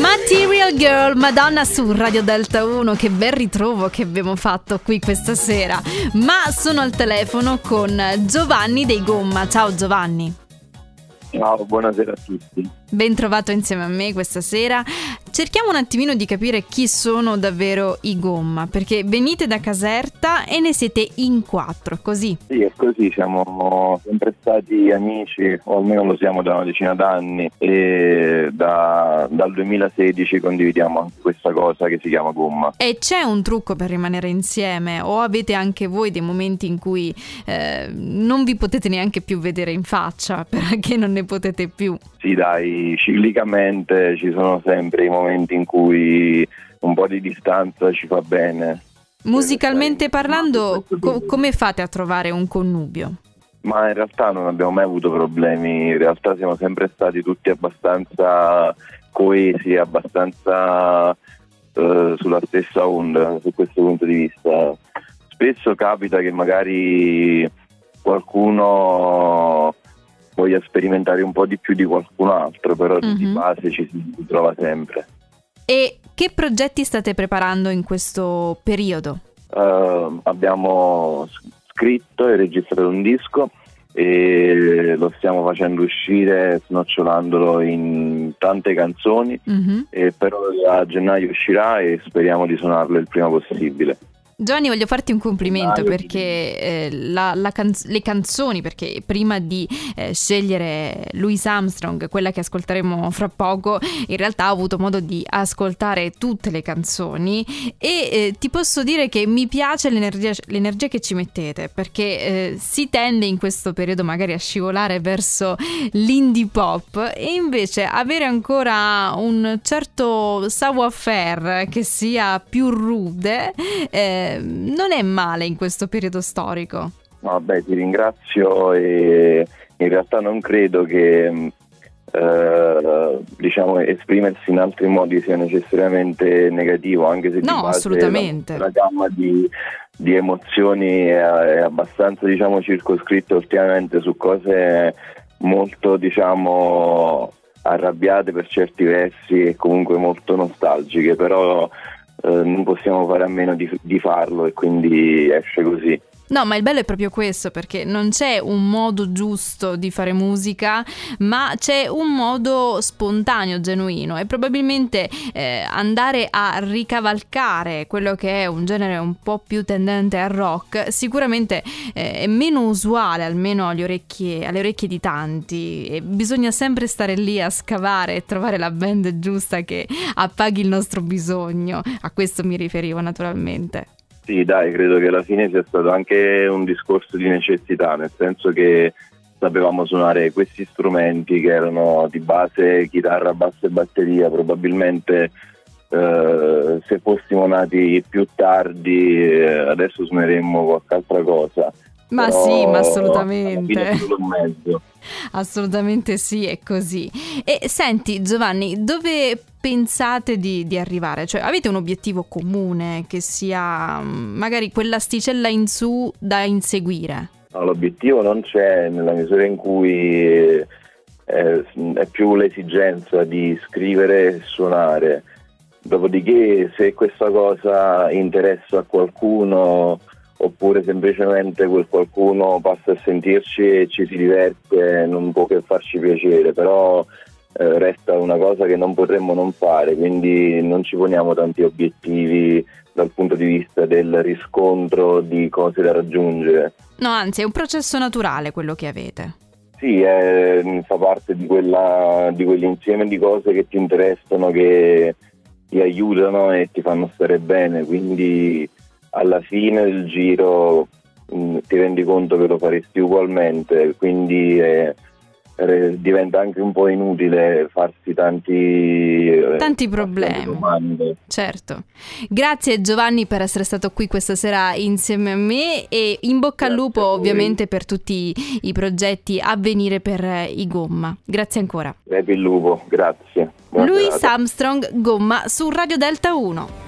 Material Girl, Madonna su Radio Delta 1, che bel ritrovo che abbiamo fatto qui questa sera. Ma sono al telefono con Giovanni dei Gomma. Ciao Giovanni. Ciao, buonasera a tutti. Ben trovato insieme a me questa sera. Cerchiamo un attimino di capire chi sono davvero i Gomma, perché venite da Caserta e ne siete in quattro, così? Sì, è così, siamo sempre stati amici, o almeno lo siamo da una decina d'anni, e da, dal 2016 condividiamo anche questa cosa che si chiama Gomma. E c'è un trucco per rimanere insieme? O avete anche voi dei momenti in cui eh, non vi potete neanche più vedere in faccia, perché non ne potete più? Sì, dai, ciclicamente ci sono sempre i momenti in cui un po' di distanza ci fa bene. Musicalmente parlando, co- come fate a trovare un connubio? Ma in realtà non abbiamo mai avuto problemi, in realtà siamo sempre stati tutti abbastanza coesi, abbastanza eh, sulla stessa onda su questo punto di vista. Spesso capita che magari qualcuno voglia sperimentare un po' di più di qualcun altro, però mm-hmm. di base ci si trova sempre. E che progetti state preparando in questo periodo? Uh, abbiamo scritto e registrato un disco e lo stiamo facendo uscire snocciolandolo in tante canzoni mm-hmm. e però a gennaio uscirà e speriamo di suonarlo il prima possibile. Giovanni, voglio farti un complimento perché eh, la, la canz- le canzoni, perché prima di eh, scegliere Louis Armstrong, quella che ascolteremo fra poco, in realtà ho avuto modo di ascoltare tutte le canzoni e eh, ti posso dire che mi piace l'energia, l'energia che ci mettete perché eh, si tende in questo periodo magari a scivolare verso l'indie pop e invece avere ancora un certo savoir-faire che sia più rude eh, non è male in questo periodo storico. Vabbè, ti ringrazio e in realtà non credo che eh, diciamo, esprimersi in altri modi sia necessariamente negativo, anche se no, assolutamente. La, la gamma di, di emozioni è, è abbastanza diciamo, circoscritta ultimamente su cose molto diciamo, arrabbiate per certi versi e comunque molto nostalgiche, però eh, non possiamo fare a meno di, di farlo e quindi esce così. No, ma il bello è proprio questo, perché non c'è un modo giusto di fare musica, ma c'è un modo spontaneo, genuino e probabilmente eh, andare a ricavalcare quello che è un genere un po' più tendente al rock sicuramente eh, è meno usuale, almeno alle orecchie, alle orecchie di tanti e bisogna sempre stare lì a scavare e trovare la band giusta che appaghi il nostro bisogno. A questo mi riferivo naturalmente. Sì, dai, credo che alla fine sia stato anche un discorso di necessità, nel senso che sapevamo suonare questi strumenti che erano di base chitarra, basso e batteria, probabilmente eh, se fossimo nati più tardi eh, adesso suoneremmo qualche altra cosa. Ma Però, sì, ma assolutamente. Assolutamente sì, è così. E senti Giovanni, dove pensate di, di, arrivare? Cioè avete un obiettivo comune che sia mm, magari quell'asticella in su da inseguire? No, l'obiettivo non c'è nella misura in cui è, è più l'esigenza di scrivere e suonare. Dopodiché se questa cosa interessa a qualcuno oppure semplicemente quel qualcuno passa a sentirci e ci si diverte, non può che farci piacere, però eh, resta una cosa che non potremmo non fare, quindi non ci poniamo tanti obiettivi dal punto di vista del riscontro di cose da raggiungere. No, anzi è un processo naturale quello che avete. Sì, è, fa parte di, quella, di quell'insieme di cose che ti interessano, che ti aiutano e ti fanno stare bene, quindi alla fine del giro mh, mm, ti rendi conto che lo faresti ugualmente, quindi eh, diventa anche un po' inutile farsi tanti, eh, tanti problemi. Certo. Grazie Giovanni per essere stato qui questa sera insieme a me e in bocca al lupo ovviamente per tutti i progetti a venire per i Gomma. Grazie ancora. Crepi il lupo, grazie. Louis Armstrong, Gomma su Radio Delta 1.